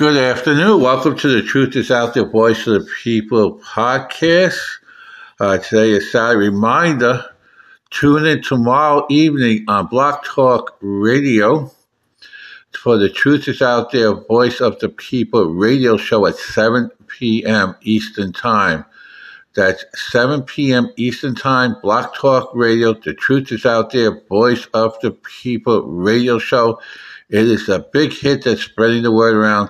Good afternoon. Welcome to the Truth is Out There Voice of the People podcast. Uh, today is Saturday. Reminder tune in tomorrow evening on Blog Talk Radio for the Truth is Out There Voice of the People radio show at 7 p.m. Eastern Time. That's 7 p.m. Eastern Time, Blog Talk Radio. The Truth is Out There Voice of the People radio show. It is a big hit that's spreading the word around.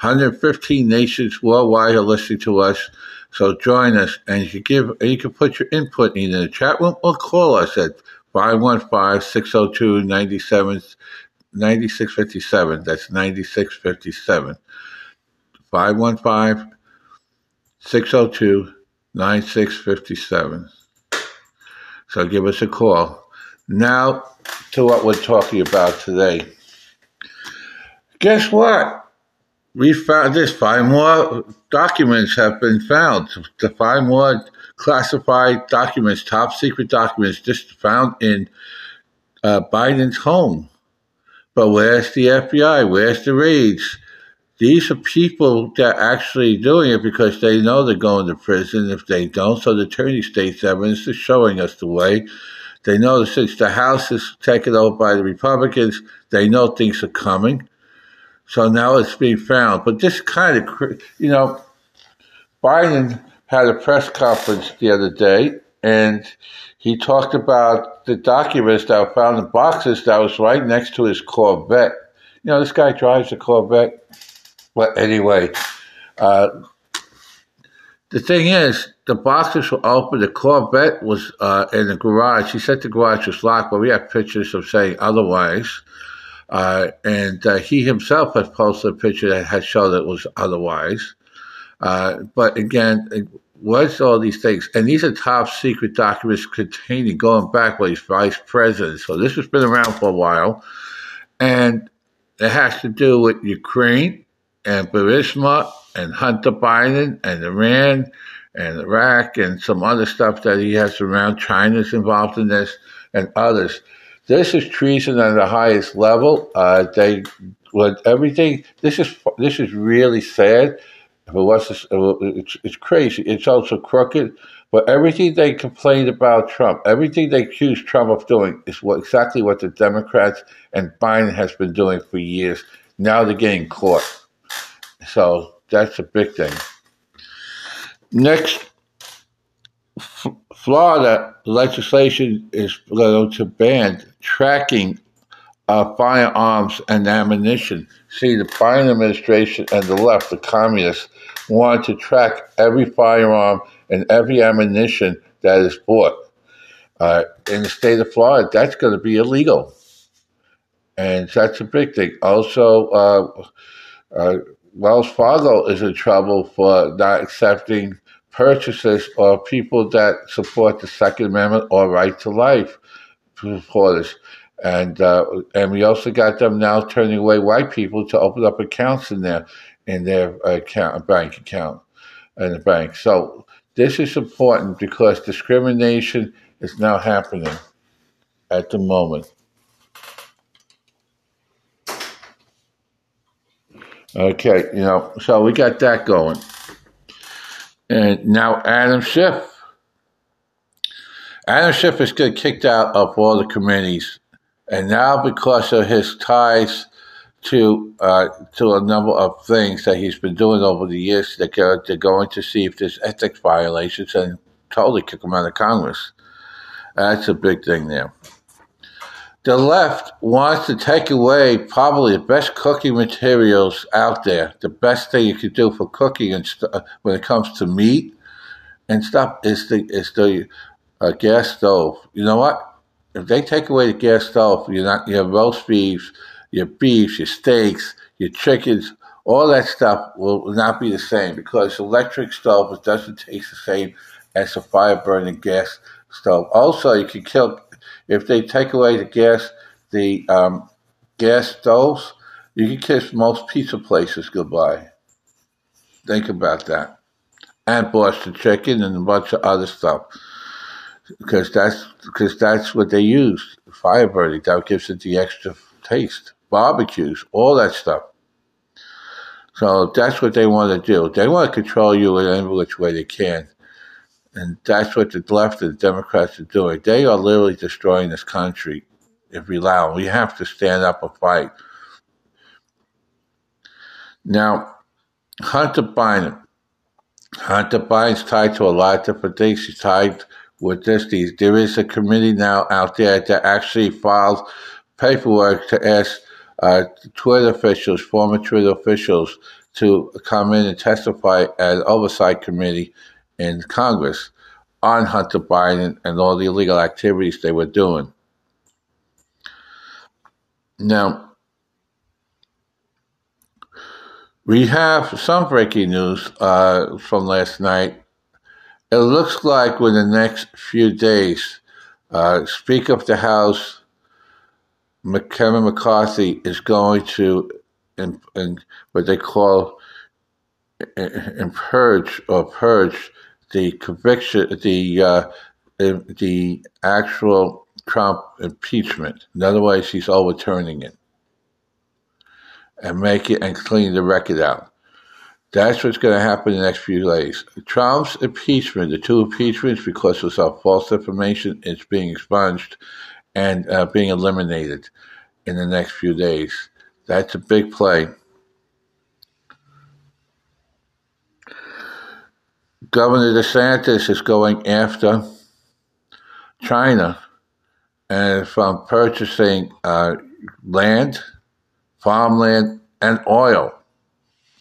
115 nations worldwide are listening to us. So join us and you can give and you can put your input either in the chat room or call us at 515-602-9657. That's 9657. 515-602-9657. So give us a call. Now to what we're talking about today. Guess what? We found this. Five more documents have been found. The five more classified documents, top secret documents, just found in uh, Biden's home. But where's the FBI? Where's the raids? These are people that are actually doing it because they know they're going to prison if they don't. So the attorney state's evidence is showing us the way. They know that since the House is taken over by the Republicans, they know things are coming. So now it's being found. But this kind of, you know, Biden had a press conference the other day and he talked about the documents that were found in boxes that was right next to his Corvette. You know, this guy drives a Corvette. But anyway, uh, the thing is, the boxes were open. The Corvette was uh, in the garage. He said the garage was locked, but we have pictures of saying otherwise. Uh, and uh, he himself has posted a picture that has shown that it was otherwise. Uh, but again, what's all these things? And these are top secret documents containing going back when he's vice president. So this has been around for a while. And it has to do with Ukraine and Burisma and Hunter Biden and Iran and Iraq and some other stuff that he has around. China's involved in this and others. This is treason on the highest level. Uh, they everything. This is this is really sad. If it was, it's, it's crazy. It's also crooked. But everything they complained about Trump, everything they accused Trump of doing, is what exactly what the Democrats and Biden has been doing for years. Now they're getting caught. So that's a big thing. Next Florida legislation is going to ban tracking of firearms and ammunition. See, the Biden administration and the left, the communists, want to track every firearm and every ammunition that is bought. Uh, in the state of Florida, that's going to be illegal. And that's a big thing. Also, uh, uh, Wells Fargo is in trouble for not accepting purchasers or people that support the Second Amendment or right to life supporters. And uh, and we also got them now turning away white people to open up accounts in their in their account bank account in the bank. So this is important because discrimination is now happening at the moment. Okay, you know, so we got that going. And now Adam Schiff. Adam Schiff is getting kicked out of all the committees. And now because of his ties to uh, to a number of things that he's been doing over the years, they're, they're going to see if there's ethics violations and totally kick him out of Congress. That's a big thing there the left wants to take away probably the best cooking materials out there, the best thing you could do for cooking and st- uh, when it comes to meat and stuff is the is the uh, gas stove. You know what? If they take away the gas stove, you're not your roast beefs, your beefs, your steaks, your chickens, all that stuff will not be the same because electric stove doesn't taste the same as a fire burning gas stove. Also, you can kill if they take away the gas, the um, gas stoves, you can kiss most pizza places goodbye. Think about that. And Boston chicken and a bunch of other stuff. Because that's because that's what they use. Fire burning. That gives it the extra taste. Barbecues, all that stuff. So that's what they want to do. They want to control you in any which way they can. And that's what the left and the Democrats are doing. They are literally destroying this country if we allow. We have to stand up and fight. Now, Hunter Biden. Hunter Biden's tied to a lot of different things. He's tied with this. There is a committee now out there that actually filed paperwork to ask uh, Twitter officials, former Twitter officials, to come in and testify at an oversight committee in Congress on Hunter Biden and all the illegal activities they were doing. Now, we have some breaking news uh, from last night. It looks like within the next few days, uh, Speaker of the House Kevin McCarthy is going to, in, in what they call, in, purge or purge the conviction, the uh, the actual Trump impeachment. In other words, he's overturning it and make it and clean the record out. That's what's going to happen in the next few days. Trump's impeachment, the two impeachments, because of false information, is being expunged and uh, being eliminated in the next few days. That's a big play. Governor DeSantis is going after China and from purchasing uh, land, farmland, and oil.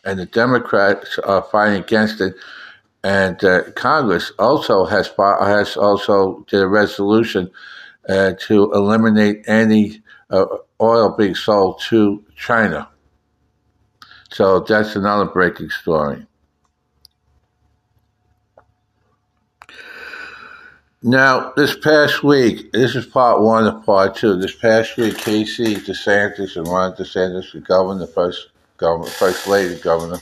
And the Democrats are fighting against it. And uh, Congress also has has also did a resolution uh, to eliminate any uh, oil being sold to China. So that's another breaking story. Now, this past week, this is part one of part two. This past week, Casey DeSantis and Ron DeSantis, the governor, the first governor, first lady governor,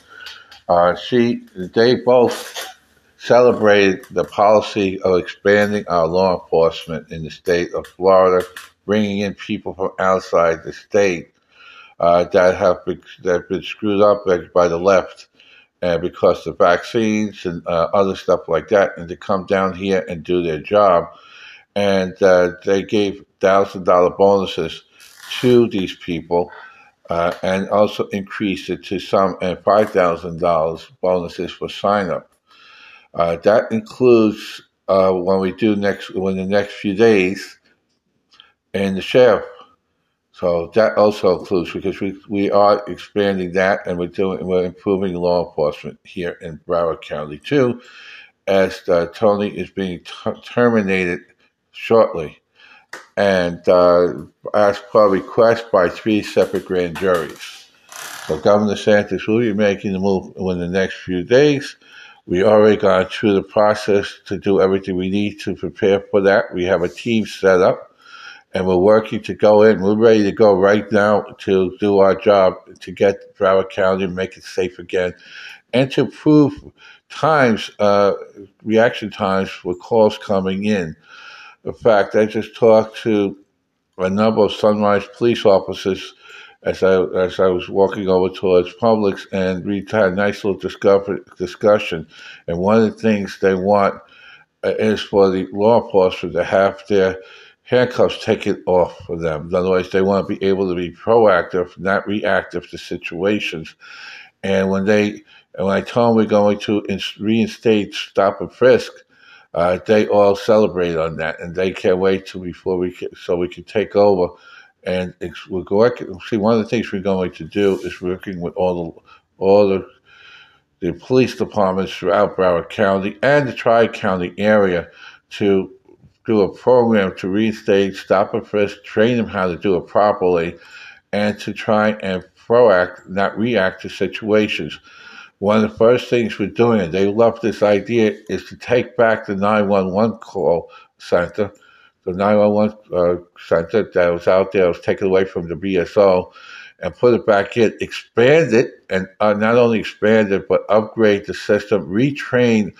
uh, she, they both celebrated the policy of expanding our law enforcement in the state of Florida, bringing in people from outside the state uh, that have been, that have been screwed up by the left because of vaccines and uh, other stuff like that, and to come down here and do their job. And uh, they gave thousand dollar bonuses to these people. Uh, and also increased it to some and five thousand dollars bonuses for sign up. Uh, that includes uh, when we do next, when the next few days, and the sheriff. So that also includes because we, we are expanding that and we're doing we're improving law enforcement here in Broward County too, as uh, Tony is being t- terminated shortly, and uh, as per request by three separate grand juries. So Governor Santos will be making the move in the next few days. We already gone through the process to do everything we need to prepare for that. We have a team set up and we're working to go in. We're ready to go right now to do our job to get Broward County and make it safe again and to improve times, uh, reaction times for calls coming in. In fact, I just talked to a number of Sunrise police officers as I as I was walking over towards Publix, and we had a nice little discussion. And one of the things they want uh, is for the law enforcement to have their handcuffs taken off for them. Otherwise, they want to be able to be proactive, not reactive to situations. And when they and when I told them we're going to reinstate stop and frisk, uh, they all celebrate on that, and they can't wait till before we can, so we can take over and we're going. See, one of the things we're going to do is working with all the all the the police departments throughout Broward County and the Tri County area to do a program to reinstate, stop and frisk, train them how to do it properly, and to try and proact, not react to situations. One of the first things we're doing, they love this idea, is to take back the 911 call center the 911 uh, center that was out there was taken away from the BSO and put it back in, expand it, and uh, not only expand it, but upgrade the system, retrain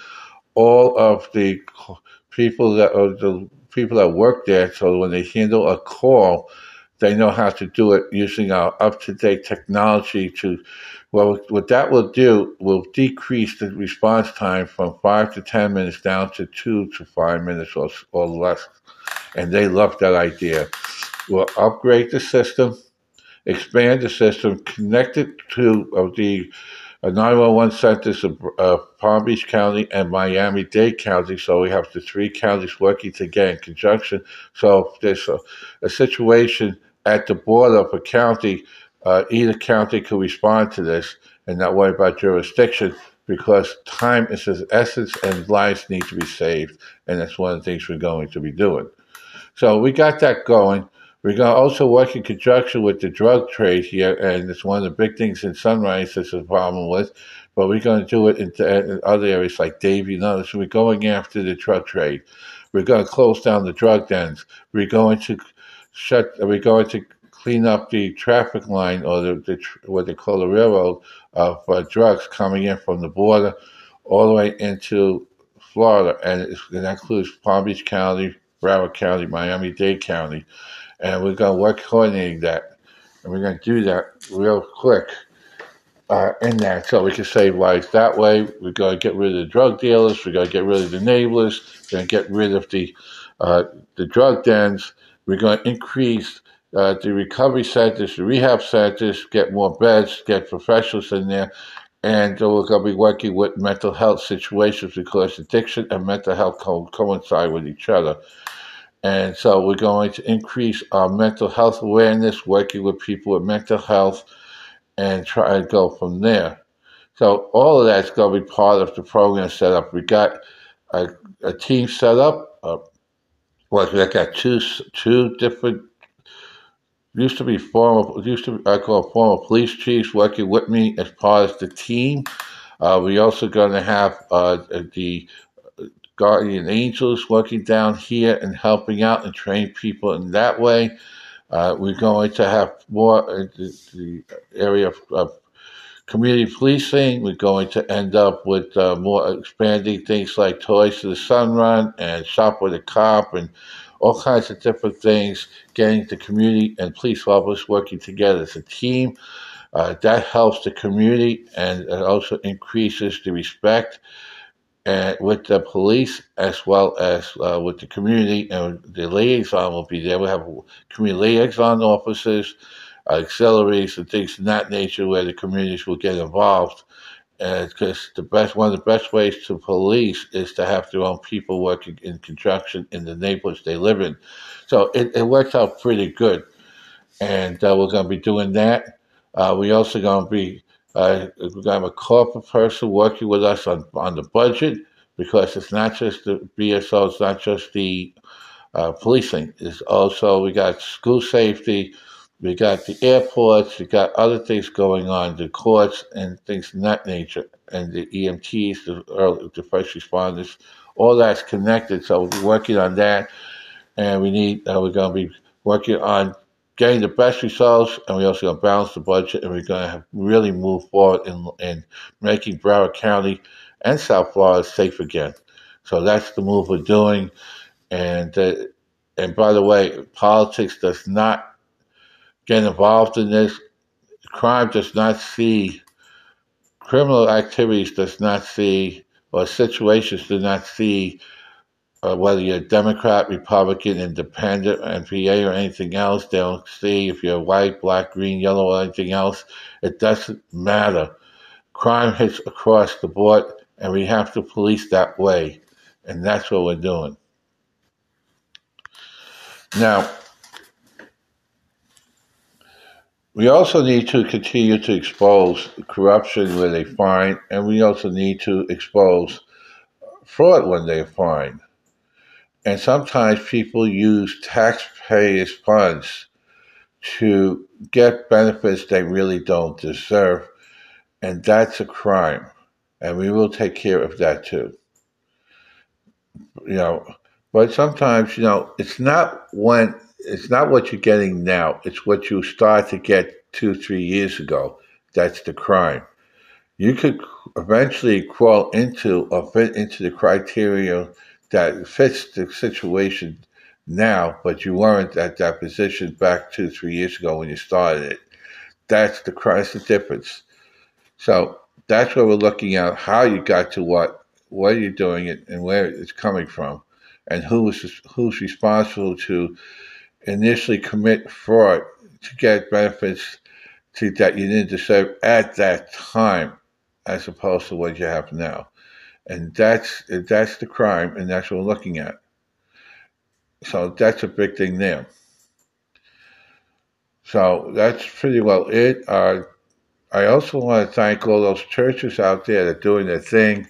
all of the people that are the people that work there so when they handle a call, they know how to do it using our up to date technology to well, what that will do will decrease the response time from five to 10 minutes down to two to five minutes or, or less. And they love that idea. We'll upgrade the system, expand the system, connect it to uh, the uh, 911 centers of uh, Palm Beach County and Miami Dade County. So we have the three counties working together in conjunction. So if there's a, a situation at the border of a county, uh, either county could respond to this and not worry about jurisdiction because time is of essence and lives need to be saved. And that's one of the things we're going to be doing. So we got that going. To also work in conjunction with the drug trade here, and it's one of the big things in Sunrise that's a problem with. But we're going to do it in, in other areas like Davie and others. We're going after the drug trade. We're going to close down the drug dens. We're going to shut. We're going to clean up the traffic line or the, the what they call the railroad of uh, drugs coming in from the border all the way into Florida, and it includes Palm Beach County, Broward County, Miami Dade County, and we're going to work coordinating that, and we're going to do that real quick. Uh, in that, so we can save lives that way. We're going to get rid of the drug dealers. We're going to get rid of the enablers. We're going to get rid of the uh, the drug dens. We're going to increase uh, the recovery centers, the rehab centers, get more beds, get professionals in there, and we're going to be working with mental health situations because addiction and mental health co- coincide with each other. And so we're going to increase our mental health awareness, working with people with mental health, and try and go from there. So all of that's going to be part of the program set up. We got a, a team set up. Uh, well, we got two two different used to be former used to be, I call former police chiefs working with me as part of the team. Uh, we also going to have uh, the guardian angels working down here and helping out and train people in that way. Uh, we're going to have more in the, the area of, of, community policing. We're going to end up with uh, more expanding things like Toys to the Sun Run and Shop with a Cop and all kinds of different things, getting the community and police officers working together as a team. Uh, that helps the community and it also increases the respect with the police as well as uh, with the community and the liaison will be there. We have community liaison officers, uh, auxiliaries, and things of that nature where the communities will get involved because the best one of the best ways to police is to have their own people working in conjunction in the neighborhoods they live in. So it, it works out pretty good, and uh, we're going to be doing that. Uh, we also going to be uh, we're going a corporate person working with us on on the budget because it's not just the BSO, it's not just the uh, policing. It's also we got school safety we got the airports, we got other things going on, the courts and things of that nature, and the EMTs, the, early, the first responders, all that's connected. So we're working on that, and we need uh, we're going to be working on getting the best results, and we're also going to balance the budget, and we're going to really move forward in in making Broward County and South Florida safe again. So that's the move we're doing, and uh, and by the way, politics does not get involved in this. Crime does not see, criminal activities does not see, or situations do not see Uh, whether you're Democrat, Republican, Independent, NPA, or anything else. They don't see if you're white, black, green, yellow, or anything else. It doesn't matter. Crime hits across the board, and we have to police that way. And that's what we're doing. Now, we also need to continue to expose corruption where they find, and we also need to expose fraud when they find. And sometimes people use taxpayers' funds to get benefits they really don't deserve, and that's a crime. And we will take care of that too. You know, but sometimes, you know, it's not when it's not what you're getting now. It's what you start to get two, three years ago. That's the crime. You could eventually crawl into or fit into the criteria that fits the situation now, but you weren't at that position back two, three years ago when you started it. That's the that's the difference. So that's what we're looking at: how you got to what, what you're doing it, and where it's coming from, and who is who's responsible to initially commit fraud to get benefits to that you didn't deserve at that time, as opposed to what you have now. And that's that's the crime, and that's what we're looking at. So that's a big thing there. So that's pretty well it. Uh, I also want to thank all those churches out there that are doing their thing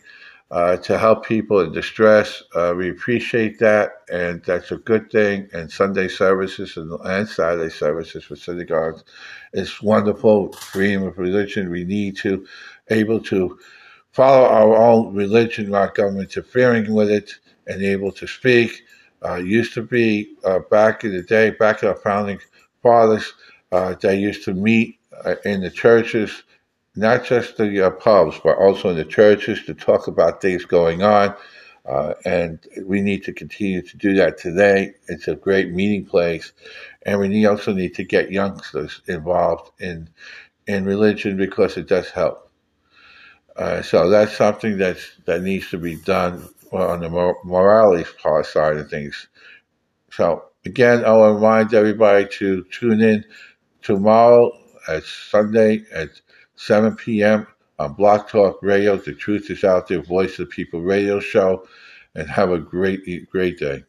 uh, to help people in distress. Uh, we appreciate that, and that's a good thing. And Sunday services and, and Saturday services for synagogues is wonderful. Freedom of religion. We need to able to follow our own religion, not government interfering with it, and able to speak. Uh, used to be uh, back in the day, back in our founding fathers, uh, they used to meet uh, in the churches, not just the uh, pubs, but also in the churches to talk about things going on. Uh, and we need to continue to do that today. It's a great meeting place, and we also need to get youngsters involved in in religion because it does help. Uh, so that's something that's that needs to be done on the morality part side of things. So again, I'll remind everybody to tune in tomorrow at Sunday at 7 p.m. on Blog Talk Radio. The Truth is Out There, Voice of the People radio show, and have a great, great day.